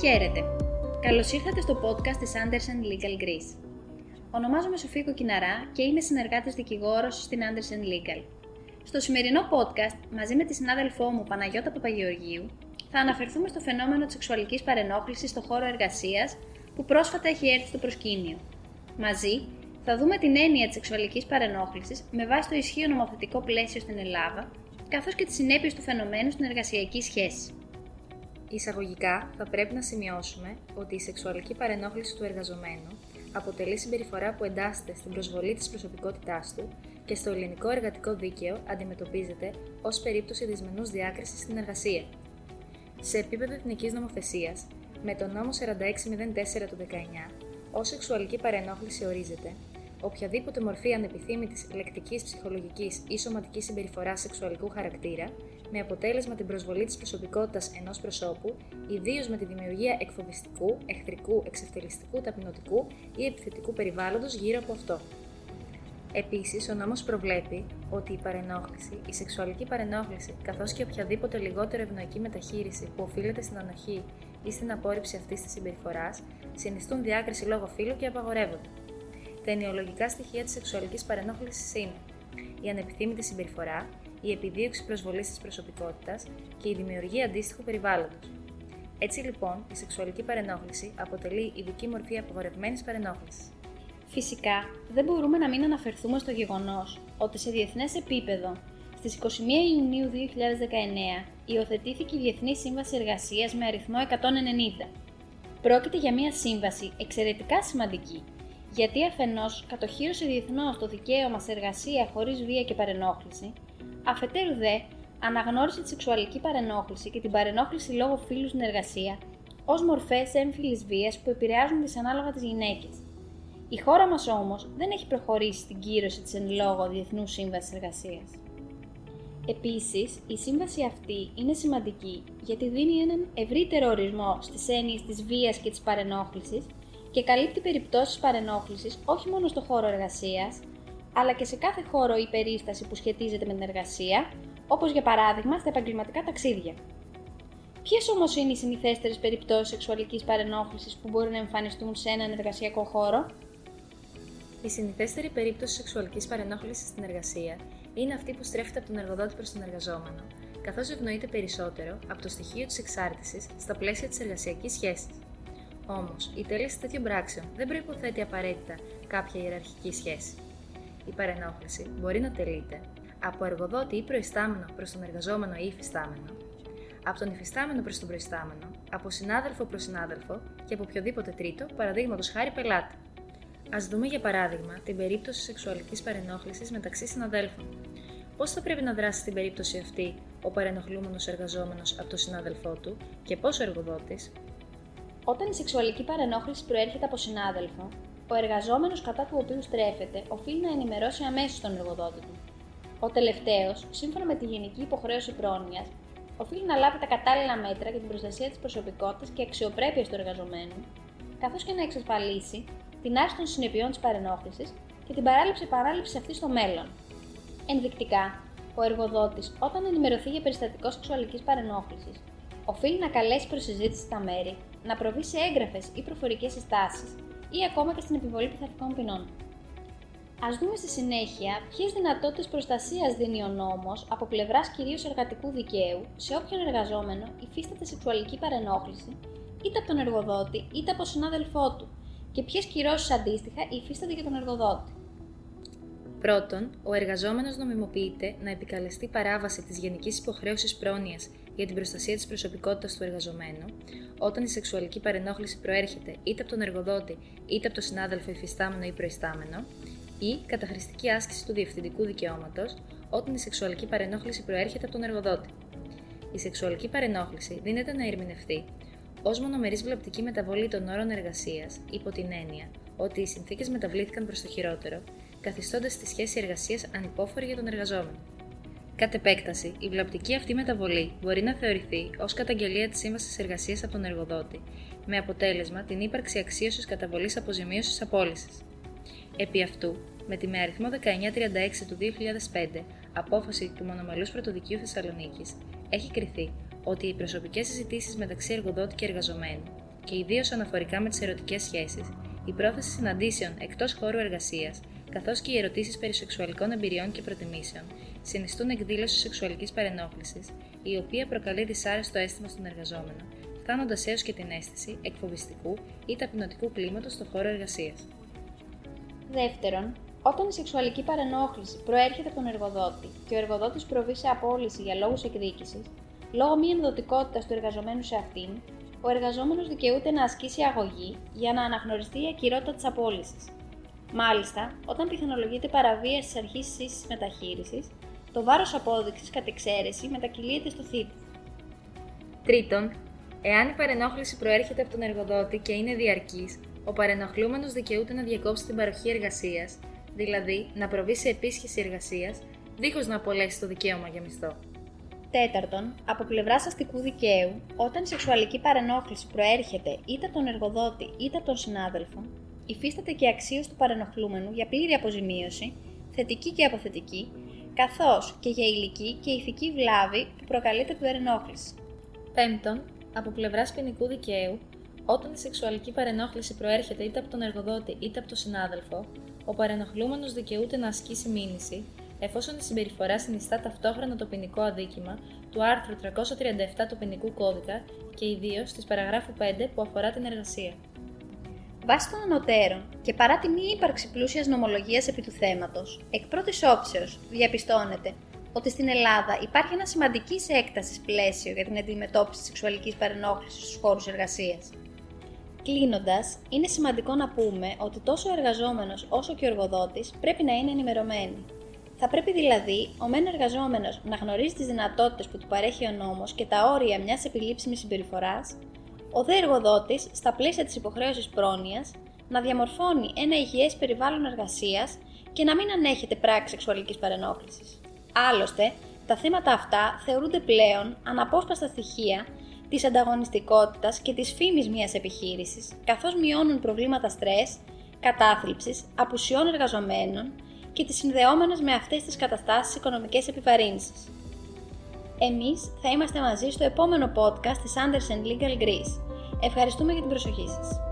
Χαίρετε! Καλώς ήρθατε στο podcast της Anderson Legal Greece. Ονομάζομαι Σοφία Κοκκιναρά και είμαι συνεργάτης δικηγόρος στην Anderson Legal. Στο σημερινό podcast, μαζί με τη συνάδελφό μου Παναγιώτα Παπαγεωργίου, θα αναφερθούμε στο φαινόμενο της σεξουαλικής παρενόχλησης στο χώρο εργασίας που πρόσφατα έχει έρθει στο προσκήνιο. Μαζί, θα δούμε την έννοια της σεξουαλικής παρενόχλησης με βάση το ισχύο νομοθετικό πλαίσιο στην Ελλάδα, καθώς και τις συνέπειες του φαινομένου στην εργασιακή σχέση. Εισαγωγικά, θα πρέπει να σημειώσουμε ότι η σεξουαλική παρενόχληση του εργαζομένου αποτελεί συμπεριφορά που εντάσσεται στην προσβολή της προσωπικότητάς του και στο ελληνικό εργατικό δίκαιο αντιμετωπίζεται ως περίπτωση δυσμενούς διάκρισης στην εργασία. Σε επίπεδο εθνικής νομοθεσίας, με τον νόμο 4604 του 19, ως σεξουαλική παρενόχληση ορίζεται οποιαδήποτε μορφή ανεπιθύμητης λεκτικής, ψυχολογικής ή σωματικής συμπεριφοράς σεξουαλικού χαρακτήρα, με αποτέλεσμα την προσβολή της προσωπικότητας ενός προσώπου, ιδίως με τη δημιουργία εκφοβιστικού, εχθρικού, εξευτελιστικού, ταπεινωτικού ή επιθετικού περιβάλλοντος γύρω από αυτό. Επίσης, ο νόμος προβλέπει ότι η παρενόχληση, η σεξουαλική παρενόχληση, καθώς και οποιαδήποτε λιγότερο ευνοϊκή μεταχείριση που οφείλεται στην ανοχή ή στην απόρριψη αυτής της συμπεριφοράς, συνιστούν διάκριση λόγω φύλου και απαγορεύονται. Τα ενοιολογικά στοιχεία της σεξουαλικής παρενόχλησης είναι η ανεπιθύμητη συμπεριφορά, η επιδίωξη προσβολής της προσωπικότητας και η δημιουργία αντίστοιχου περιβάλλοντος. Έτσι λοιπόν, η σεξουαλική παρενόχληση αποτελεί ειδική μορφή απαγορευμένης παρενόχλησης. Φυσικά, δεν μπορούμε να μην αναφερθούμε στο γεγονός ότι σε διεθνές επίπεδο στις 21 Ιουνίου 2019 υιοθετήθηκε η Διεθνή Σύμβαση Εργασίας με αριθμό 190. Πρόκειται για μια σύμβαση εξαιρετικά σημαντική γιατί αφενός κατοχύρωσε διεθνώς το δικαίωμα σε εργασία χωρίς βία και παρενόχληση, αφετέρου δε αναγνώρισε τη σεξουαλική παρενόχληση και την παρενόχληση λόγω φύλου στην εργασία ως μορφές έμφυλης βίας που επηρεάζουν δυσανάλογα τις γυναίκες. Η χώρα μας όμως δεν έχει προχωρήσει στην κύρωση της εν λόγω Διεθνούς Σύμβασης Εργασίας. Επίσης, η σύμβαση αυτή είναι σημαντική γιατί δίνει έναν ευρύτερο ορισμό στις έννοιες της βίας και της παρενόχλησης και καλύπτει περιπτώσεις παρενόχλησης όχι μόνο στο χώρο εργασίας, αλλά και σε κάθε χώρο ή περίσταση που σχετίζεται με την εργασία, όπως για παράδειγμα στα επαγγελματικά ταξίδια. Ποιες όμως είναι οι συνηθέστερες περιπτώσεις σεξουαλικής παρενόχλησης που μπορεί να εμφανιστούν σε έναν εργασιακό χώρο, Η συνηθέστερη περίπτωση σεξουαλικής παρενόχλησης στην εργασία είναι αυτή που στρέφεται από τον εργοδότη προς τον εργαζόμενο, καθώς ευνοείται περισσότερο από το στοιχείο της εξάρτησης στα πλαίσια της εργασιακής σχέσης. Όμως, η τέλεση τέτοιων πράξεων δεν προποθέτει απαραίτητα κάποια ιεραρχική σχέση. Η παρενόχληση μπορεί να τελείται από εργοδότη ή προϊστάμενο προς τον εργαζόμενο ή υφιστάμενο, από τον υφιστάμενο προς τον προϊστάμενο, από συνάδελφο προς συνάδελφο και από οποιοδήποτε τρίτο, παραδείγματος χάρη πελάτη. Α δούμε για παράδειγμα την περίπτωση σεξουαλικής παρενόχλησης μεταξύ συναδέλφων. Πώς θα πρέπει να δράσει στην περίπτωση αυτή ο παρενοχλούμενος εργαζόμενος από τον συνάδελφό του και πώς ο εργοδότης, όταν η σεξουαλική παρενόχληση προέρχεται από συνάδελφο, ο εργαζόμενος κατά του οποίου στρέφεται οφείλει να ενημερώσει αμέσως τον εργοδότη του. Ο τελευταίος, σύμφωνα με τη Γενική Υποχρέωση Πρόνοιας, οφείλει να λάβει τα κατάλληλα μέτρα για την προστασία της προσωπικότητας και αξιοπρέπειας του εργαζομένου, καθώς και να εξασφαλίσει την άρση των συνεπειών της παρενόχλησης και την παράληψη επανάληψης αυτής στο μέλλον. Ενδεικτικά, ο εργοδότης, όταν ενημερωθεί για περιστατικό σεξουαλικής παρενόχλησης, οφείλει να καλέσει προς συζήτηση τα μέρη να προβεί σε έγγραφες ή προφορικές συστάσεις ή ακόμα και στην επιβολή πειθαρχικών ποινών. Α δούμε στη συνέχεια ποιες δυνατότητες προστασίας δίνει ο νόμος από πλευράς κυρίως εργατικού δικαίου σε όποιον εργαζόμενο υφίσταται σεξουαλική παρενόχληση είτε από τον εργοδότη είτε από συνάδελφό του και ποιες κυρώσεις αντίστοιχα υφίσταται για τον εργοδότη. Πρώτον, ο εργαζόμενος νομιμοποιείται να επικαλεστεί παράβαση της Γενικής Υποχρέωσης Πρόνοιας για την προστασία της προσωπικότητας του εργαζομένου, όταν η σεξουαλική παρενόχληση προέρχεται είτε από τον εργοδότη είτε από τον συνάδελφο υφιστάμενο ή προϊστάμενο, ή καταχρηστική άσκηση του διευθυντικού δικαιώματος, όταν η σεξουαλική παρενόχληση προέρχεται από τον εργοδότη. Η σεξουαλική παρενόχληση δίνεται να ερμηνευτεί ως μονομερής βλαπτική μεταβολή των όρων εργασίας υπό την έννοια ότι οι συνθήκες μεταβλήθηκαν προς το χειρότερο, καθιστώντας τη σχέση εργασίας ανυπόφορη για τον εργαζόμενο. Κατ' επέκταση, η βλαπτική αυτή μεταβολή μπορεί να θεωρηθεί ως καταγγελία της σύμβασης εργασίας από τον εργοδότη, με αποτέλεσμα την ύπαρξη αξίωσης καταβολής αποζημίωσης απόλυσης. Επί αυτού, με τη με αριθμό 1936 του 2005 απόφαση του Μονομελούς Πρωτοδικείου Θεσσαλονίκης, έχει κριθεί ότι οι προσωπικές συζητήσεις μεταξύ εργοδότη και εργαζομένου και ιδίως αναφορικά με τις ερωτικές σχέσεις, η πρόθεση συναντήσεων εκτός χώρου εργασίας, καθώς και οι ερωτήσεις περί σεξουαλικών εμπειριών και προτιμήσεων, συνιστούν εκδήλωση σεξουαλικής παρενόχλησης, η οποία προκαλεί δυσάρεστο αίσθημα στον εργαζόμενο, φτάνοντας έως και την αίσθηση εκφοβιστικού ή ταπεινωτικού κλίματος στον χώρο εργασίας. Δεύτερον, όταν η σεξουαλική παρενόχληση προέρχεται από τον εργοδότη και ο εργοδότης προβεί σε απόλυση για λόγους εκδίκησης, λόγω μη ενδοτικότητας του εργαζομένου σε αυτήν, ο εργαζόμενος δικαιούται να ασκήσει αγωγή για να αναγνωριστεί η ακυρότητα της απόλυσης. Μάλιστα, όταν πιθανολογείται παραβίαση της αρχής της ίση μεταχείρισης, το βάρος απόδειξης κατ' εξαίρεση μετακυλείται στο θήτη. Τρίτον, εάν η παρενόχληση προέρχεται από τον εργοδότη και είναι διαρκής, ο παρενοχλούμενος δικαιούται να διακόψει την παροχή εργασίας, δηλαδή να προβεί σε επίσχεση εργασίας, δίχως να απολέσει το δικαίωμα για μισθό. Τέταρτον, από πλευρά αστικού δικαίου, όταν η σεξουαλική παρενόχληση προέρχεται είτε από τον εργοδότη είτε από τον συνάδελφο, υφίσταται και αξίωση του παρενοχλούμενου για πλήρη αποζημίωση, θετική και αποθετική, καθώς και για υλική και ηθική βλάβη που προκαλείται από παρενόχληση. Πέμπτον, από πλευράς ποινικού δικαίου, όταν η σεξουαλική παρενόχληση προέρχεται είτε από τον εργοδότη είτε από τον συνάδελφο, ο παρενοχλούμενος δικαιούται να ασκήσει μήνυση, εφόσον η συμπεριφορά συνιστά ταυτόχρονα το ποινικό αδίκημα του άρθρου 337 του ποινικού κώδικα και ιδίως της παραγράφου 5 που αφορά την εργασία. Βάσει των ανωτέρων και παρά τη μη ύπαρξη πλούσιας νομολογίας επί του θέματος, εκ πρώτης όψεως διαπιστώνεται ότι στην Ελλάδα υπάρχει ένα σημαντικής έκτασης πλαίσιο για την αντιμετώπιση της σεξουαλικής παρενόχλησης στους χώρους εργασίας. Κλείνοντας, είναι σημαντικό να πούμε ότι τόσο ο εργαζόμενος όσο και ο εργοδότης πρέπει να είναι ενημερωμένοι. Θα πρέπει δηλαδή ο μεν εργαζόμενος να γνωρίζει τις δυνατότητες που του παρέχει ο νόμος και τα όρια μιας επιλήψιμης συμπεριφοράς, ο δε εργοδότης, στα πλαίσια της υποχρέωσης πρόνοιας, να διαμορφώνει ένα υγιές περιβάλλον εργασίας και να μην ανέχεται πράξη σεξουαλικής παρενόχλησης. Άλλωστε, τα θέματα αυτά θεωρούνται πλέον αναπόσπαστα στοιχεία της ανταγωνιστικότητας και της φήμης μιας επιχείρησης, καθώς μειώνουν προβλήματα στρες, κατάθλιψης, απουσιών εργαζομένων και τις συνδεόμενες με αυτές τις καταστάσεις οικονομικές επιβαρύνσεις. Εμείς θα είμαστε μαζί στο επόμενο podcast της Anderson Legal Greece. Ευχαριστούμε για την προσοχή σας.